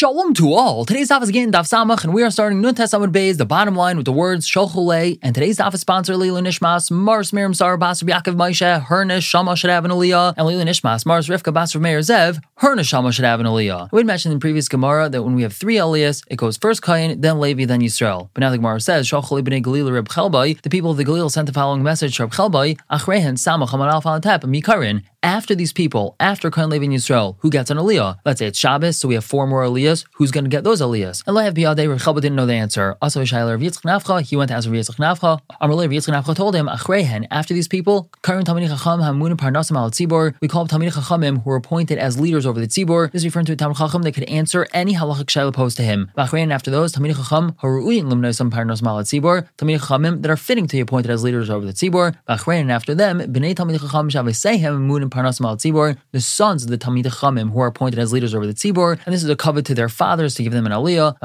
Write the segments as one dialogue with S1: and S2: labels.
S1: Shalom to all. Today's daf is again Daf Samach, and we are starting Nun Amud Beis, the bottom line with the words Sholchule. And today's daf is sponsored Nishmas, Mars Miriam Sar Basar Yaakov Moshe, Hernish Shama should have an Aliyah, and Lila Nishmas, Mars Rivka Basar Meir Zev, Hernish Shama should have an Aliyah. We had mentioned in previous Gemara that when we have three Aliyahs, it goes first Kain, then Levi, then Yisrael. But now the Gemara says Sholchule b'nei Galil Reb Chelbai, the people of the Galil sent the following message to Reb Chelbai, Achrehen Samach Hamad Alf Alatep Mikarin. After these people, after Kain Levi and Yisrael, who gets an Aliyah? Let's say it's Shabbos, so we have four more Aliyahs. Who's going to get those Aliyahs? And Lehav Biyadeh, Rechelba didn't know the answer. Also, Shailer of Yitzchak Nafcha, he went to ask Yitzchak Nafcha. Amalei Rav Yitzchak Nafcha told him, Achrehen, after these people, Karin Talmidei Chacham Hamun Parnasim al Tzibor, we call Talmidei Chachamim who were appointed as leaders over the Tzibor. This is referring to a Talmid Chacham that could answer any halachic shaila posed to him. Achrehen, after those, Talmidei Chacham Haru'uyin Limnosim Parnasim al Tzibor, Talmidei Chachamim that are fitting to be appointed as leaders over the Tzibor. Achrehen, after them, Bnei Talmidei Chacham Shavisehem Hamun Parnasim al Tzibor, the sons of the Talmidei Chachamim who are appointed as leaders over the Tzibor, and this is a covet to their fathers to give them an aliyah,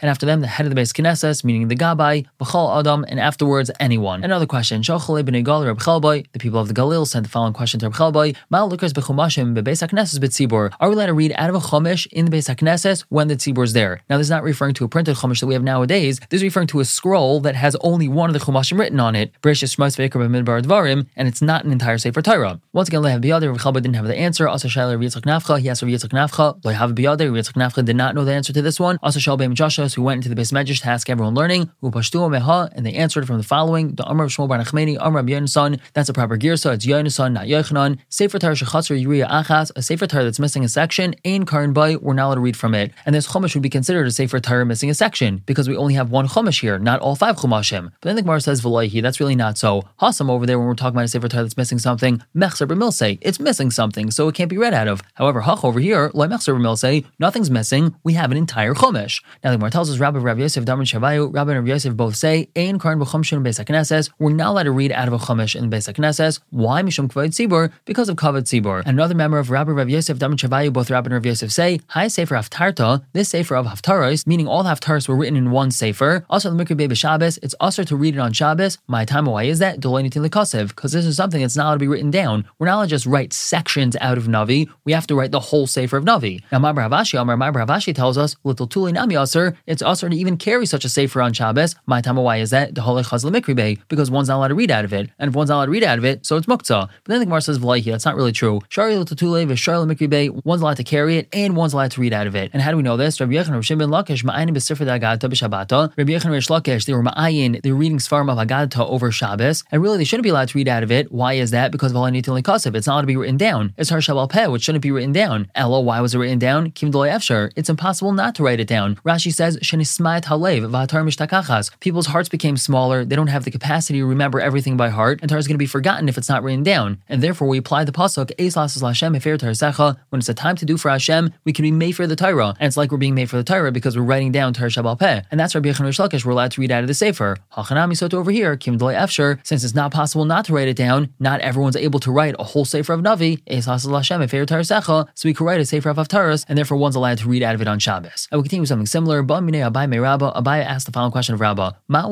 S1: and after them the head of the base Knesses, meaning the Gabai, B'chal Adam, and afterwards anyone. Another question, Shachale b'nei Gal Reb Chelbai, the people of the Galil sent the following question to Reb Chelbai, Mal Lukas b'chumashim bebeis HaKnesses b'tzibor, are we allowed to read out of a chumash in the base HaKnesses when the tzibor is there? Now this is not referring to a printed chumash that we have nowadays, this is referring to a scroll that has only one of the chumashim written on it, Bereshit Shmos Ve'ikra B'midbar Dvarim, and it's not an entire Sefer Torah. Once again, Lehav Reb Chelbai didn't have the answer, also Shaila Yitzchak Nafcha, he asked Rav Yitzchak Nafcha, Lehav B'yadeh, Rav Yitzchak Nafcha did not know the answer to this one, also Shalbeim Joshua, who went into the base medrash to ask everyone learning, meha, and they answered from the following: the Amr of Shmuel Bar Nachmani, Amr of Yonasan. That's a proper girsa. It's Yonasan, not Yochanan. Sefer Torah shechatzer Yuriya Achas, a Sefer Torah that's missing a section. Ain Karin Bay, we're not allowed to read from it. And this chumash would be considered a Sefer Torah missing a section because we only have one chumash here, not all five chumashim. But then the Gemara says V'loihi, that's really not so. Hasam over there when we're talking about a Sefer Torah that's missing something, Mechzer B'milse, it's missing something, so it can't be read out of. However, Hach over here, Loi Mechzer B'milse, nothing's missing. We have an entire chumash. Now the Gemara tells us Rabbi Rav Yosef Damar Shavayu, Rabbi Rav Yosef both say, Ein Karin B'chumshin Beis HaKnesses, we're not allowed to read out of a chumash in Beis HaKnesses. Why? Mishum Kvod Tzibor, because of Kavod Tzibor. Another member of Rabbi Rav Yosef Damar Shavayu, both Rabbi Rav Yosef say, Hi Sefer Haftarta, this Sefer of Haftaros, meaning all Haftaros were written in one Sefer. Also the Mikra Bebe Shabbos, it's also to read it on Shabbos. My time, why is that? Lekasev, because this is something that's not allowed to be written down. We're not allowed to just write sections out of Navi, we have to write the whole Sefer of Navi. Now Mabra Havashi, Amar Mabra Havashi tells us, Little Tuli Nami Aser, it's also to even carry such a sefer on Shabbos. My time why is that? The Holech Chazal Mikri because one's not allowed to read out of it. And if one's not allowed to read out of it, so it's muktzah. But then the Gemara says Vlaihi, that's not really true. Shari little Lutatule, Vishar Mikri one's allowed to carry it and one's allowed to read out of it. And how do we know this? Rabbi Yechon, Rav Shimon Lakish, Ma'ayin B'Sifra Dagata B'Shabbata. Rabbi Yechon, Rish Lakish, they were Ma'ayin, they were reading Svarim of Agadata over Shabbos. And really, they shouldn't be allowed to read out of it. Why is that? Because Kasev. It's not allowed to be written down. It's Har Shabal Peh, which shouldn't be written down. Ella, why was it written down? Kim. It's impossible not to write it down. Rashi says, Shenismayat Halev, Vatar Mishtakachas. People's hearts became smaller, they don't have the capacity to remember everything by heart, and Torah is going to be forgotten if it's not written down. And therefore, we apply the pasuk, Es lasas Hashem. When it's a time to do for Hashem, we can be made for the Torah. And it's like we're being made for the Torah because we're writing down Torah Shabbal Peh. And that's Rabbi Yechon Rish Lakish, we're allowed to read out of the Sefer. Hachanami Soto over here, Kim Doi Efshar, since it's not possible not to write it down, not everyone's able to write a whole Sefer of Navi, Es lasas Hashem Secha, so we can write a Sefer of Haftaras, and therefore one's allowed to read out of it on Shabbos. I will continue with something similar. Abai asked the final question of Rabbah. Are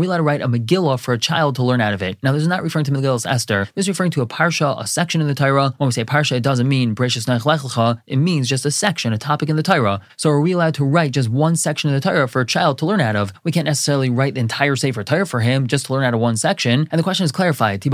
S1: we allowed to write a Megillah for a child to learn out of it? Now, this is not referring to Megillah's Esther. This is referring to a parsha, a section in the Torah. When we say parsha, it doesn't mean Bereshis. It means just a section, a topic in the Torah. So, are we allowed to write just one section of the Torah for a child to learn out of? We can't necessarily write the entire Sefer Torah for him just to learn out of one section. And the question is clarified. This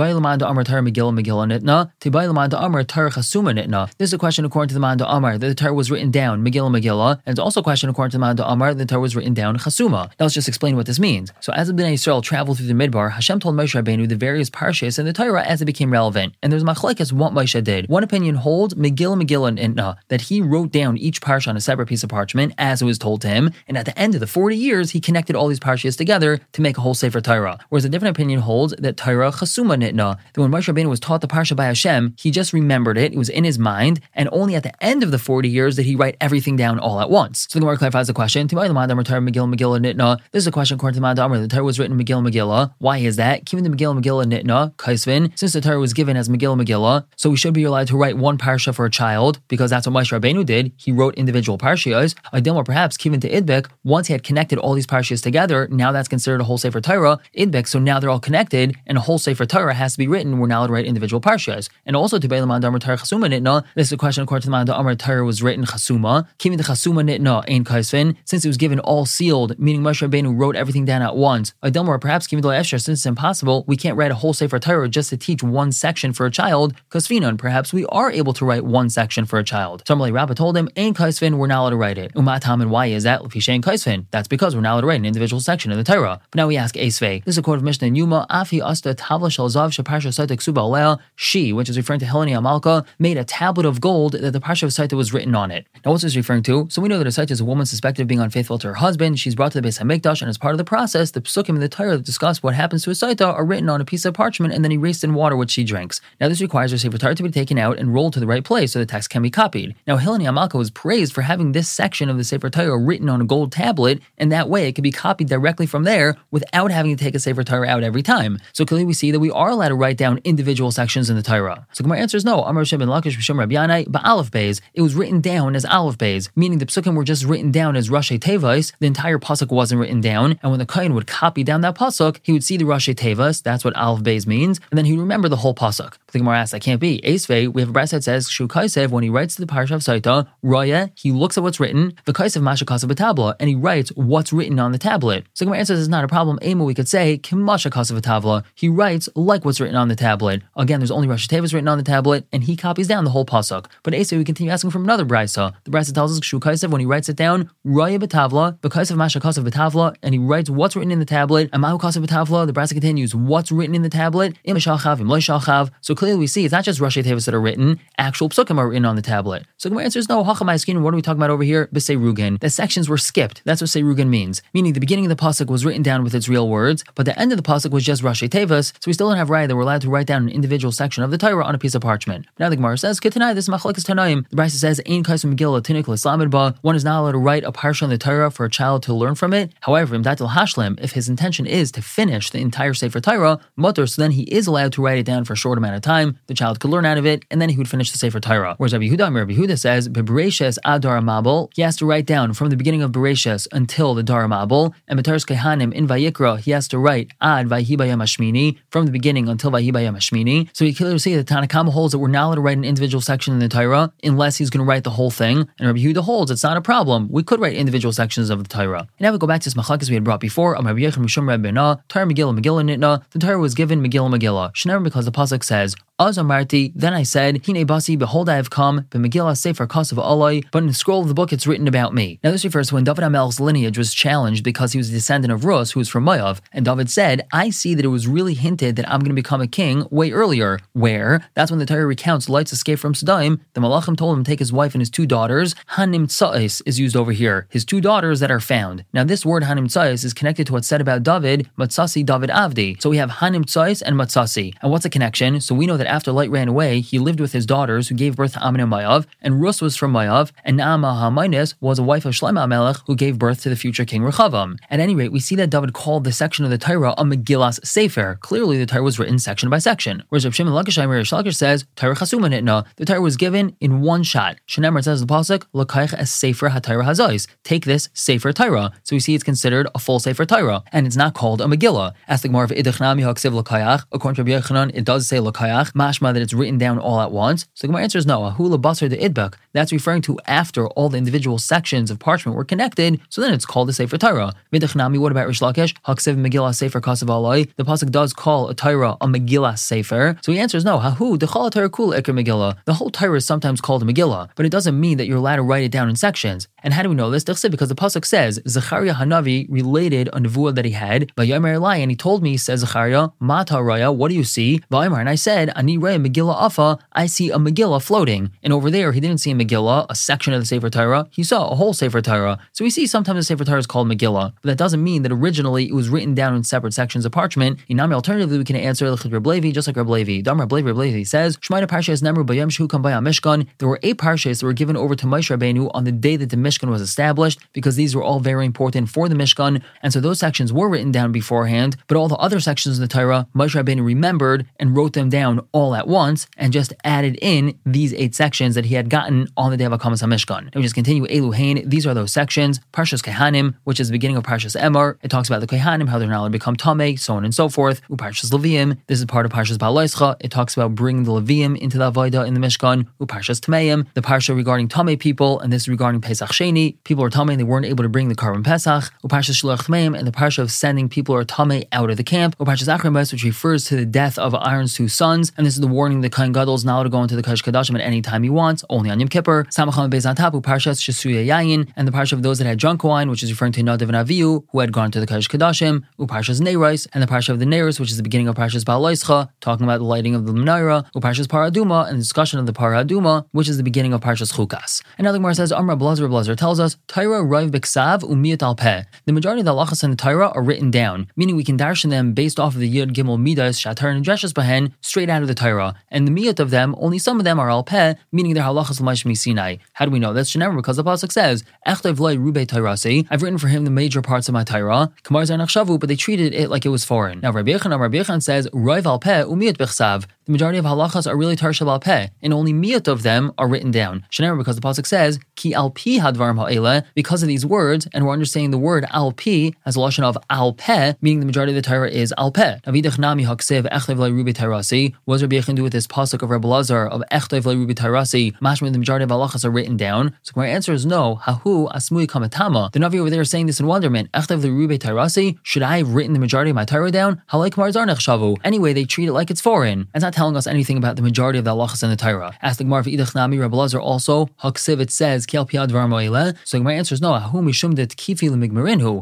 S1: is a question according to the da Amar that the Torah was written down Megillah Megillah, and it's also a question according to the da Amar that the Torah was written down Chasuma. Now let's just explain what this means. So as the Bnei Israel traveled through the Midbar, Hashem told Moshe Rabbeinu the various parshas and the Torah as it became relevant. And there's machlekes what Moshe did. One opinion holds Megillah Megillah Nitna that he wrote down each parsha on a separate piece of parchment as it was told to him, and at the end of the 40 years, he connected all these parshas together to make a whole Sefer Torah. Whereas a different opinion holds that Torah Chasuma Nitna, that when Moshe Rabbeinu was taught the parsha by Hashem, he just remembered it, it was in his mind, and only at the end of the 40 years did he write everything down all at once. So the Gemara clarifies the question. This is a question according to the Madamar. The Torah was written Megillah Megillah. Uh. Why is that? Given the Megillah Megillah Nitna, Kaisvin, since the Torah was given as Megillah Megillah, uh, so we should be allowed to write one parsha for a child, because that's what Moshe Rabbeinu did. He wrote individual parshas. Or perhaps given to Idbek, once he had connected all these parshas together, now that's considered a whole Sefer Torah, Idbek, so now they're all connected, and a whole Sefer Torah has to be written, we're now allowed to write individual parshas. And also to Beilam Adamar Torah Chasuma Nitna, this is a question according to the man the was written chasuma, kimi the chasuma nitna ein kaisvin, since it was given all sealed, meaning Moshe Rabbeinu wrote everything down at once. Adilma, or perhaps kimi Esher, since it's impossible, we can't write a whole Sefer Torah just to teach one section for a child, because finon, perhaps we are able to write one section for a child. Somebody Rabbah told him, ein kaisvin, we're not allowed to write it. Umatam, and why is that? Lefishain kaisvin. That's because we're not allowed to write an individual section in the Torah. But now we ask Esvei. This is a quote of Mishnah in Yuma, Afi Asta Tavla Shalzav Shaparsha Saitek Suba She, which is referring to Helene Amalka, made a tablet of gold that the Parsha of Saita was written on it. Now, what's this referring to? So we know that a Saita is a woman suspected of being unfaithful to her husband. She's brought to the Beis Hamikdash, and as part of the process, the psukim in the Torah that discuss what happens to a Saita are written on a piece of parchment and then erased in water, which she drinks. Now, this requires her Sefer Torah to be taken out and rolled to the right place so the text can be copied. Now, Helene Amalka was praised for having this section of the Sefer Torah written on a gold tablet, and that way it could be copied directly from there without having to take a Sefer Torah out every time. So clearly, we see that we are allowed to write down individual sections in the Torah. So Gemara answers no. Amar Shem Lakish Rabbi Yanai Beis. It was written down as Aleph Beis, meaning the psukim were just written down as Rashi Tevas. The entire pasuk wasn't written down, and when the kohen would copy down that pasuk, he would see the Rashi Tevas. That's what Aleph Beis means, and then he would remember the whole pasuk. The Gemara asks, that can't be. Esvei, we have a brass that says Shu Kaisev when he writes the parsha of Saita, Raya, he looks at what's written, the Kaisev Masha Kasav Tabla, and he writes what's written on the tablet. So Gemara answers, it's not a problem. Ema, we could say Kimasha Kasav Tabla. He writes like what's written on the tablet. Again, there's only Rashi Tevas written on the tablet, and he copies down the whole pasuk. But Esvei, we continue asking from another brisa. The brisa tells us Shu Kaisev when he writes it down, Raya Batavla, the Kaisev Masha Kasav Batavla, and he writes what's written in the tablet. And Mahu Kasav Batavla, the brisa continues what's written in the tablet. Im Shalchav, Im Shalchav. So clearly we see it's not just Rashi Tevas that are written, actual psukim are written on the tablet. So the answer is no. Hachamai skin. What are we talking about over here? B'seirugin. The sections were skipped. That's what seirugin means. Meaning the beginning of the pasuk was written down with its real words, but the end of the pasuk was just Rashi Tevas. So we still don't have Raya that we're allowed to write down an individual section of the Torah on a piece of parchment. Now the Gemara says, "Ketanai, this machlekes tanaim." The Brisa says, "Ein kaisum megillah tinik l'slamid ba." One is not allowed to write a parsha on the Torah for a child to learn from it. However, imdatil hashlim, if his intention is to finish the entire sefer Torah, mutter, so then he is allowed to write it down for a short amount of time. The child could learn out of it, and then he would finish the sefer Torah. Whereas Rabbi Yehuda, Rabbi Yehuda says, "Bebereshes adar mabel." He has to write down from the beginning of Bereshes until the Dara Mabel, and Bataris Kehanim in Vayikra, he has to write ad Vahibayam Ashmini from the beginning until Vahibayam Ashmini. So he clearly see that Tanakama holds that we're not allowed to write an individual section in the Torah unless he's going to write the whole thing. And Rabbi Yehuda holds it's not a problem. We could write individual sections of the Torah. And now we go back to this machlekes we had brought before. Rabbi Yechon Mishum Rabbina, Torah Megillah Megillah Nitna. The Torah was given Megillah Megillah. Shnever because the pasuk says Az then I said, Hine Basi, behold I have come, but Sefer Kasav Alai, but in the scroll of the book it's written about me. Now this refers to when David HaMelech's lineage was challenged because he was a descendant of Rus, who was from Moav, and David said, I see that it was really hinted that I'm going to become a king way earlier. Where? That's when the Torah recounts Light's escape from Sodom. The Malachim told him to take his wife and his two daughters. Hanim Tsa'is is used over here, his two daughters that are found. Now this word Hanim Tsa'is is connected to what's said about David, Matsasi David Avdi. So we have Hanim Tsa'is and Matsasi. And what's the connection? So we know that after Light ran away, he lived with his daughters who gave birth to Amin and Mayav, and Rus was from Mayav, and Naamah HaMainis was a wife of Shlomo Melech who gave birth to the future king Rechavam. At any rate, we see that David called the section of the Torah a Megillas Sefer. Clearly, the Torah was written section by section. Whereas Rav Shimon Lakashai Rish Lakish says, Torah Chasuma Nitna, the Torah was given in one shot. Shenemar says the Pasuk, Lakaich es Sefer HaTorah Hazais. Take this Sefer Torah. So we see it's considered a full Sefer Torah, and it's not called a Megillah. As the Gemara of Idachnami Haksiv Lakayach, according to Rabbi Yechanan, it does say Lakayach, mashma that it's written down all at once. So the Gemara answer is no. Ahula Basar de Idbak. That's referring to after all the individual sections of parchment were connected, so then it's called a Sefer Torah. Vidachnami, what about Rish Lakish? Haksiv Megillah Sefer Kasav Alai. The Pasuk does call a Torah a Megillah Sefer. So he answers no. Hahu, the Chal Torah Kul Megillah. The whole Torah is sometimes called a Megillah, but it doesn't mean that you're allowed to write it down in sections. And how do we know this? Because the Pasuk says, Zechariah Hanavi related a nevuah that he had by Yomer Eli, and he told me, says Zechariah, Mata Raya, what do you see? And I said, Ani Raya Megillah Afa, I see a Megillah floating. And over there, he didn't see a Megillah, a section of the Sefer Torah, he saw a whole Sefer Torah. So we see sometimes the Sefer Torah is called Megillah, but that doesn't mean that originally it was written down in separate sections of parchment. Inami, alternatively, we can answer Reb Levi, just like Reb Levi. Dam Reb Levi, Reb Levi says, Shemaina Parsha is Nemru Bayam Shu Mishkan. There were eight Parshas that were given over to Moshe Rabbeinu on the day that the Mishkan Mishkan was established, because these were all very important for the Mishkan, and so those sections were written down beforehand, but all the other sections of the Torah, Moshe Rabbeinu remembered and wrote them down all at once, and just added in these eight sections that he had gotten on the day of Akamas HaMishkan. And we just continue, Eluhain, these are those sections, Parshas Kehanim, which is the beginning of Parshas Emor, it talks about the Kehanim, how they're allowed to become Tameh, so on and so forth, Uparshas Leviim, this is part of Parshas Balaischa, it talks about bringing the Leviim into the Avodah in the Mishkan, Uparshas Tameim, the Parsha regarding Tameh people, and this is regarding Pesach Sheni, people are Tameh, they weren't able to bring the Karban Pesach, Uparshas Shluach Tmeim, and the Parsha of sending people are Tameh out of the camp, Uparshas Achremes, which refers to the death of Aaron's two sons, and this is the warning the Kohen Gadol is allowed to go into the Kodesh Kadashim at any time he wants, only on Yom Kippur, Samacham Bezantapu, Parshas Shesuya Yayin, and the Parsha of those that had drunk wine, which is referring to Nadav and who had gone to the Kodesh Kadashim, Uparshas Neiros, and the Parsha of the Neiros, which is the beginning of Parshas Ba'aloischa, talking about the lighting of the menorah, Uparshas Paraduma, and the discussion of the Paraduma, which is the beginning of Parshas Chukas. Another Gemara says, Amra Blazer Blazer tells us, Torah Rav Biksav Umiyat. The majority of the halachas in the Torah are written down, meaning we can darshan them based off of the Yud Gimel Midas Shatar and Dreshes Bahen straight out of the Torah. And the miyat of them, only some of them are Al Peh, meaning they're halachas l'maish Sinai. How do we know this? Shenever, because the pasuk says, Echtev loy rube Torasi. I've written for him the major parts of my Torah. Kamar Zarnach Shavu, but they treated it like it was foreign. Now Rabbi Yechon, Rabbi Yechon says, Peh Umiyat. The majority of halachas are really Tarsha Al Peh, and only miyat of them are written down. Shenever, because the pasuk says, Ki Al Ha'ele, because of these words, and we're understanding the word Al Pi as lashon of Al Peh, meaning the majority of the Torah is Al Peh. Avidach Nami Haksev Echtev loy rube Torasi. What does Rabbi Yechon do with this pasuk of Rabbi Lazar of Echtev loy rube Torasi? Mashma, the majority of halachas are written down. So my answer is no. Hahu Asmui Kamatama. The Navi over there is saying this in wonderment. Echtev loy rube Should I have written the majority of my Torah down? Halay Kamar Zarnach Shavu. Anyway, they treat it like it's foreign. It's not telling us anything about the majority of the halachas in the Torah. Ask the Gemara of Idach Nami, Rabbi Lazar also, Haksiv, it says, Kiel Piad Varmoile. So my answer is no.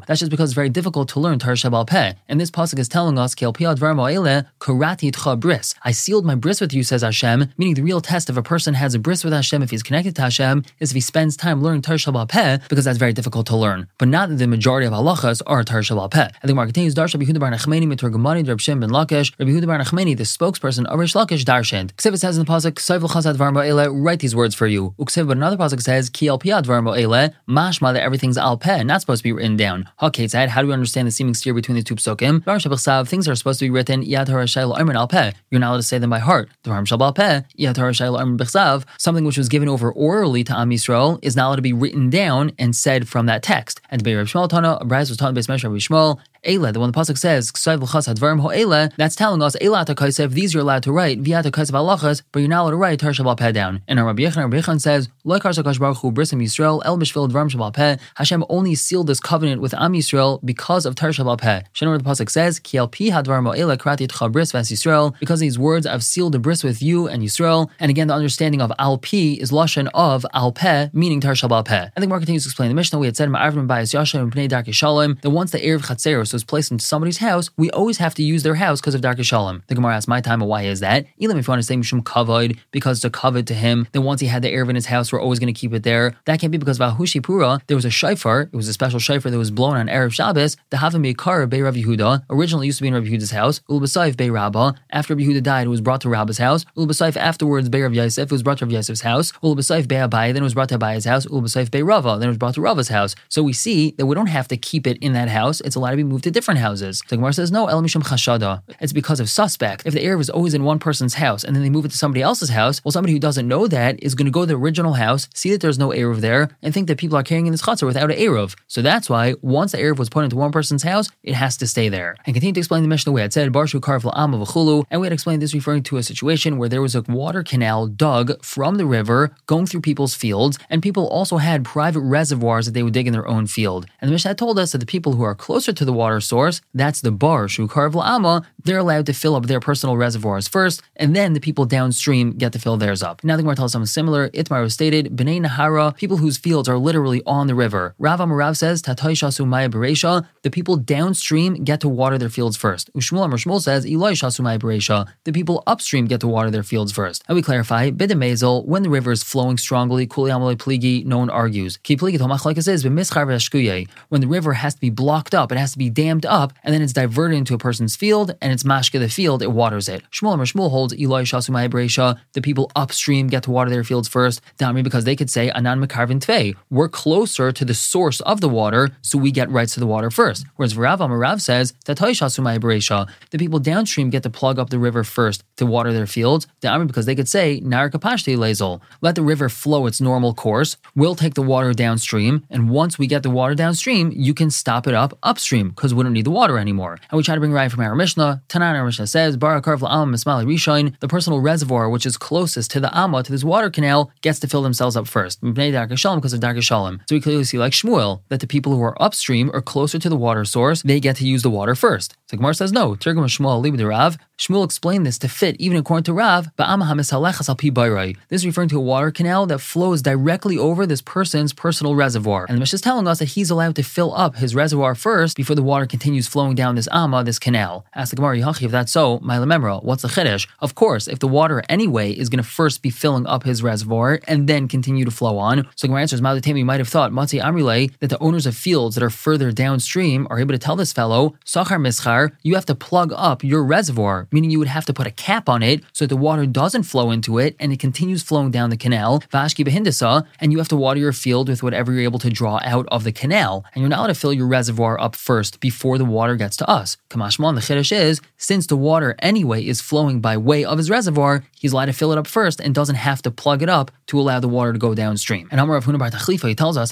S1: That's just because it's very difficult to learn Torah Shabal Peh. And this pasuk is telling us, Kiel Karati Bris. I sealed my bris with you, says Hashem, meaning the real test if a person has a bris with Hashem, if he's connected to Hashem, is if he spends time learning Torah Shabal Peh, because that's very difficult to learn. But not that the majority of halachas are Torah Shabal Peh. And the Gemara continues, Darsha Yehuda Bar Nachmeni Miturgamani Reb Shem ben Lakish, Rabbi Yehuda Bar Nachmeni, the spokesperson of Rish Lakish, Darshand. Ksiv says in the pasuk, Soivel Chasad Varmo Ele, write these words for you. Uksiv, but another pasuk says, Ki El Piad Varmo Ele, Mashma, that everything's Al Peh, not supposed to be written down. Said, how do we understand the seeming steer between the two psukim? Shabbat things are supposed to be written, Yad Shail Armin Al Peh. You're not allowed to say them by heart. Shabal Peh, Yad something which was given over orally to Am Yisrael, is not allowed to be written down and said from that text. And to be Reb Shmuel Tana, a was taught by Smesh Rabbi Shmuel, Eila, the one the pasuk says, that's telling us, Eila Takaisev, these you're allowed to write, Via Takaisev Alachas, but you're not allowed to write Tar Shabal Peh down. And Rabbi Yechon, Rabbi Yechon says, Loikar Sakash Baruch Hu Brisim Yisrael, El Mishvil Dvarim Shabal Peh, Hashem only sealed this covenant with Am Yisrael because of Tar Shabal Peh. The pasuk says, Kiel Pi Hadvarim Eila Krati Tcha Bris Vas Yisrael, because these words I've sealed the bris with you and Yisrael. And again, the understanding of Al Pi is Lashon of Al Peh, meaning Tar Shabal Peh. I think Mark continues to explain the Mishnah. We had said Ma'arvim Bayas Yasha and Pnei Darki Shalom, that once the Erev Chatzeros was placed into somebody's house, we always have to use their house because of Darki Shalom. The Gemara asks my time, why is that? Elam, if you want to say Mishum Kavod, because it's a kavod to him, then once he had the Erev in his house, we're always going to keep it there. That can't be because of Ahushi Pura, there was a shofar, it was a special shofar that was blown on Erev Shabbos, the Havim Beikar Bei Rav Yehuda, originally used to be in Rav Yehuda's house, Ulbasaif Bei Rabba, after Yehuda died, it was brought to Rabba's house, Ulbasaif afterwards Bei Yosef, it was brought to Rav Yosef's house, Ulbasaif Bei Abai, then it was brought to Abai's house, Ulbasaif Bei Rava, then it was brought to Rava's house. So we see that we don't have to keep it in that house, it's allowed to be moved to different houses. The Gemara says, no, El Mishum Chashada. It's because of suspect. If the Erev is always in one person's house and then they move it to somebody else's house, well, somebody who doesn't know that is going to go to the original house, see that there's no Erev there, and think that people are carrying in this chutzner without an Erev. So that's why once the Erev was put into one person's house, it has to stay there. And continue to explain the Mishnah way. It said, Barshu Karv of and we had explained this referring to a situation where there was a water canal dug from the river going through people's fields, and people also had private reservoirs that they would dig in their own field. And the Mishnah told us that the people who are closer to the water source, that's the bar, Karv Amma, they're allowed to fill up their personal reservoirs first, and then the people downstream get to fill theirs up. Now the Gemara tells something similar. Itmar stated, B'nai Nahara, people whose fields are literally on the river. Rav Amarav says, Tatay Shasu Maya Beresha, the people downstream get to water their fields first. Ushmul Amar says, Eloi Shasu Maya Beresha, the people upstream get to water their fields first. And we clarify, Bidamezel, when the river is flowing strongly, Kuli Amalei Pligi, no one argues. Ki Pligi Tomach like says, When the river has to be blocked up, it has to be dammed up, and then it's diverted into a person's field, and it's mashka the field, it waters it. Shmuel Shmuel holds Eloi Shasumai Bresha, the people upstream get to water their fields first, Dami, because they could say Anan Mekarvin Tvei, we're closer to the source of the water, so we get rights to the water first. Whereas Rav Amarav says that Shasumai Bresha, the people downstream get to plug up the river first to water their fields, Dami, because they could say Nar Kapashti Lezel, let the river flow its normal course, we'll take the water downstream, and once we get the water downstream, you can stop it up upstream because we don't need the water anymore. And we try to bring right from our Mishnah. Tanan our says, Barakar Am Mismali Rishon, the personal reservoir which is closest to the Amma, to this water canal, gets to fill themselves up first. Because of Dark Shalom. So we clearly see, like Shmuel, that the people who are upstream or closer to the water source, they get to use the water first. So Gemara says, no, Tirgum Shmuel, Rav, Shmuel explained this to fit, even according to Rav, this is referring to a water canal that flows directly over this person's personal reservoir. And the Mishnah is telling us that he's allowed to fill up his reservoir first before the water continues flowing down this Amma, this canal. Ask the Gemara, if that's so, my lememra, what's the chiddush? Of course, if the water anyway is going to first be filling up his reservoir and then continue to flow on. So Gemara answers, you might have thought, Matzi Amrile, that the owners of fields that are further downstream are able to tell this fellow, Sachar Mischar, you have to plug up your reservoir meaning you would have to put a cap on it so that the water doesn't flow into it and it continues flowing down the canal. Vashki behindasa, and you have to water your field with whatever you're able to draw out of the canal. And you're not allowed to fill your reservoir up first before the water gets to us. Kamashman, the chiddush is, since the water anyway is flowing by way of his reservoir, he's allowed to fill it up first and doesn't have to plug it up to allow the water to go downstream. And Amar of Huna bar Tachlifa, he tells us,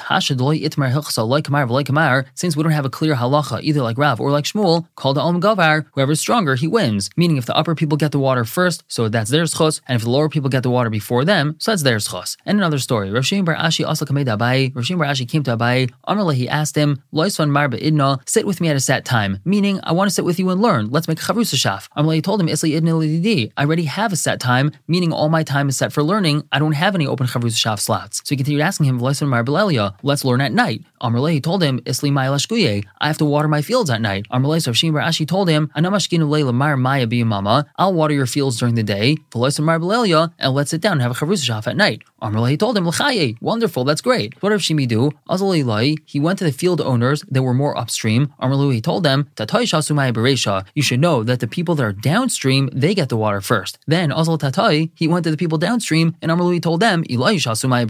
S1: since we don't have a clear halacha, either like Rav or like Shmuel, called the Om Gavar, whoever's stronger, he wins. Meaning if the upper people get the water first, so that's their schos, and if the lower people get the water before them, so that's their schos. And another story, Rav Shimon Bar Ashi also came to Abai, Rav Shimon Bar Ashi came to Abai, Amarle he asked him, Loisvan Marba Idna, sit with me at a set time, meaning I want to sit with you and learn, let's make chavrusa shaf. Amarle told him, Isli Idna I already have a set time, meaning all my time is set for learning, I don't have any open chavrusa shaf slots. So he continued asking him, let's learn at night. Amarle told him, Isli I have to water my fields at night. Shimon Bar Ashi told him, Mama, I'll water your fields during the day, and let's sit down and have a chavrusa shaf at night. Amrullah, he told him, L'chaye, wonderful, that's great. What if Shimi do? Azalilai, he went to the field owners that were more upstream. Amrullah, he told them, Shasumai Beresha, you should know that the people that are downstream, they get the water first. Then Azal Tatai, he went to the people downstream, and Amrullah told them, Shasumai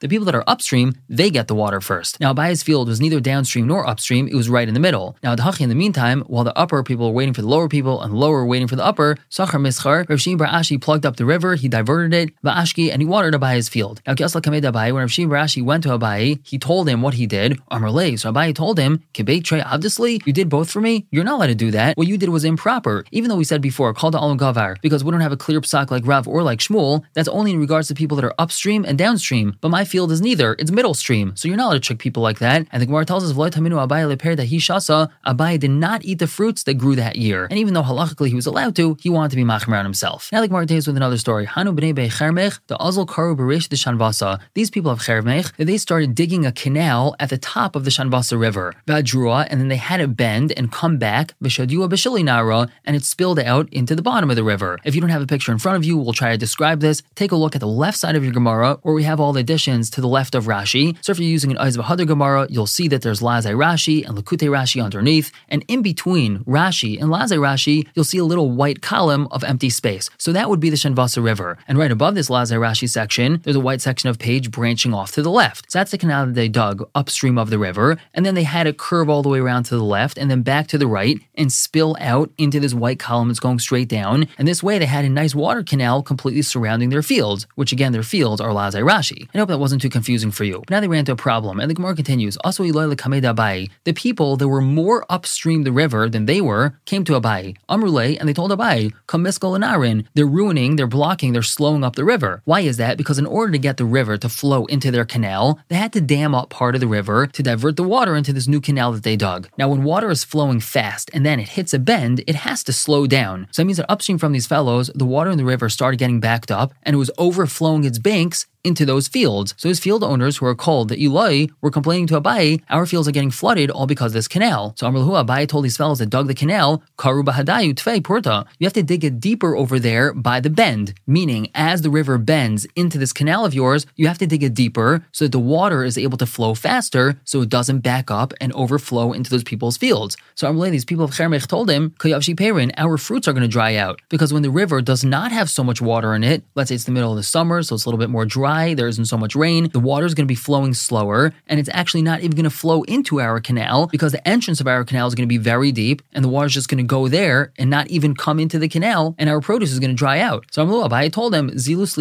S1: the people that are upstream, they get the water first. Now, his field was neither downstream nor upstream, it was right in the middle. Now, the Hachi, in the meantime, while the upper people were waiting for the lower people and lower were waiting for the upper, Sachar Mischar, Rav Shimon Bar Ashi plugged up the river, he diverted it, Va'ashki, and he watered Abayi's field. Now, Abayi, when Rav Shimon Bar Ashi went to Abayi, he told him what he did. Amrle, so Abayi told him, Kibet Trey obviously, you did both for me? You're not allowed to do that. What you did was improper. Even though we said before, called the Alam Gavar, because we don't have a clear psak like Rav or like Shmuel, that's only in regards to people that are upstream and downstream. But my field is neither, it's middle stream. So you're not allowed to trick people like that. And the Gemara tells us, Abayi leper that he shasa, Abayi did not eat the fruits that grew that year. And even though halachically he was allowed to, he wanted to be machmer on himself. Now, like Mark with another story. Hanu b'nei be'chermech, the azal karu b'reish the shanvasa. These people of Chermech, they started digging a canal at the top of the Shanvasa River, Vadrua, and then they had it bend and come back, Bishadua Bishili Nara, and it spilled out into the bottom of the river. If you don't have a picture in front of you, we'll try to describe this. Take a look at the left side of your Gemara, where we have all the additions to the left of Rashi. So if you're using an Oz Vehadar Gemara, you'll see that there's Lazai Rashi and Lakute Rashi underneath, and in between Rashi and Lazai Rashi, you'll see a little white column of empty space. So that would be the Shanvasa River. And right above this Lazai Rashi section, there's a white section of page branching off to the left. So that's the canal that they dug upstream of the river, and then they had it curve all the way around to the left and then back to the right and spill out into this white column that's going straight down. And this way they had a nice water canal completely surrounding their fields, which again, their fields are Lazai Rashi. I hope that wasn't too confusing for you. But now they ran into a problem, and the Gemara continues. Also, the people that were more upstream the river than they were came to Abai, Amrule, and they told Abai, Come Arin, they're ruining, they're blocking, they're slowing up the river. Why is that? Because in order to get the river to flow into their canal, they had to dam up part of the river to divert the water into this new canal that they dug. Now, when water is flowing fast and then it hits a bend, it has to slow down. So that means that upstream from these fellows, the water in the river started getting backed up and it was overflowing its banks into those fields. So those field owners who are called the Eloi were complaining to Abaye, our fields are getting flooded all because of this canal. So Amr Abaye told these fellows that dug the canal, Karu Bahadayu Tfei Purta. You have to dig it deeper over there by the bend, meaning as the river bends into this canal of yours, you have to dig it deeper so that the water is able to flow faster so it doesn't back up and overflow into those people's fields. So Amr these people of Chermech told him, Kayavshi Perin, our fruits are going to dry out because when the river does not have so much water in it, let's say it's the middle of the summer, so it's a little bit more dry, there isn't so much rain, the water is going to be flowing slower, and it's actually not even going to flow into our canal because the entrance of our canal is going to be very deep, and the water is just going to go there and not even come into the canal, and our produce is going to dry out. So Abai told them, Zilus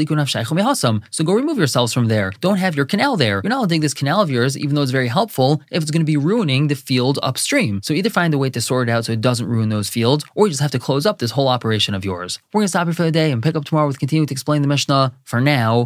S1: So go remove yourselves from there. Don't have your canal there. You're not dig this canal of yours, even though it's very helpful, if it's going to be ruining the field upstream. So either find a way to sort it out so it doesn't ruin those fields, or you just have to close up this whole operation of yours. We're going to stop here for the day and pick up tomorrow with continuing to explain the Mishnah. For now,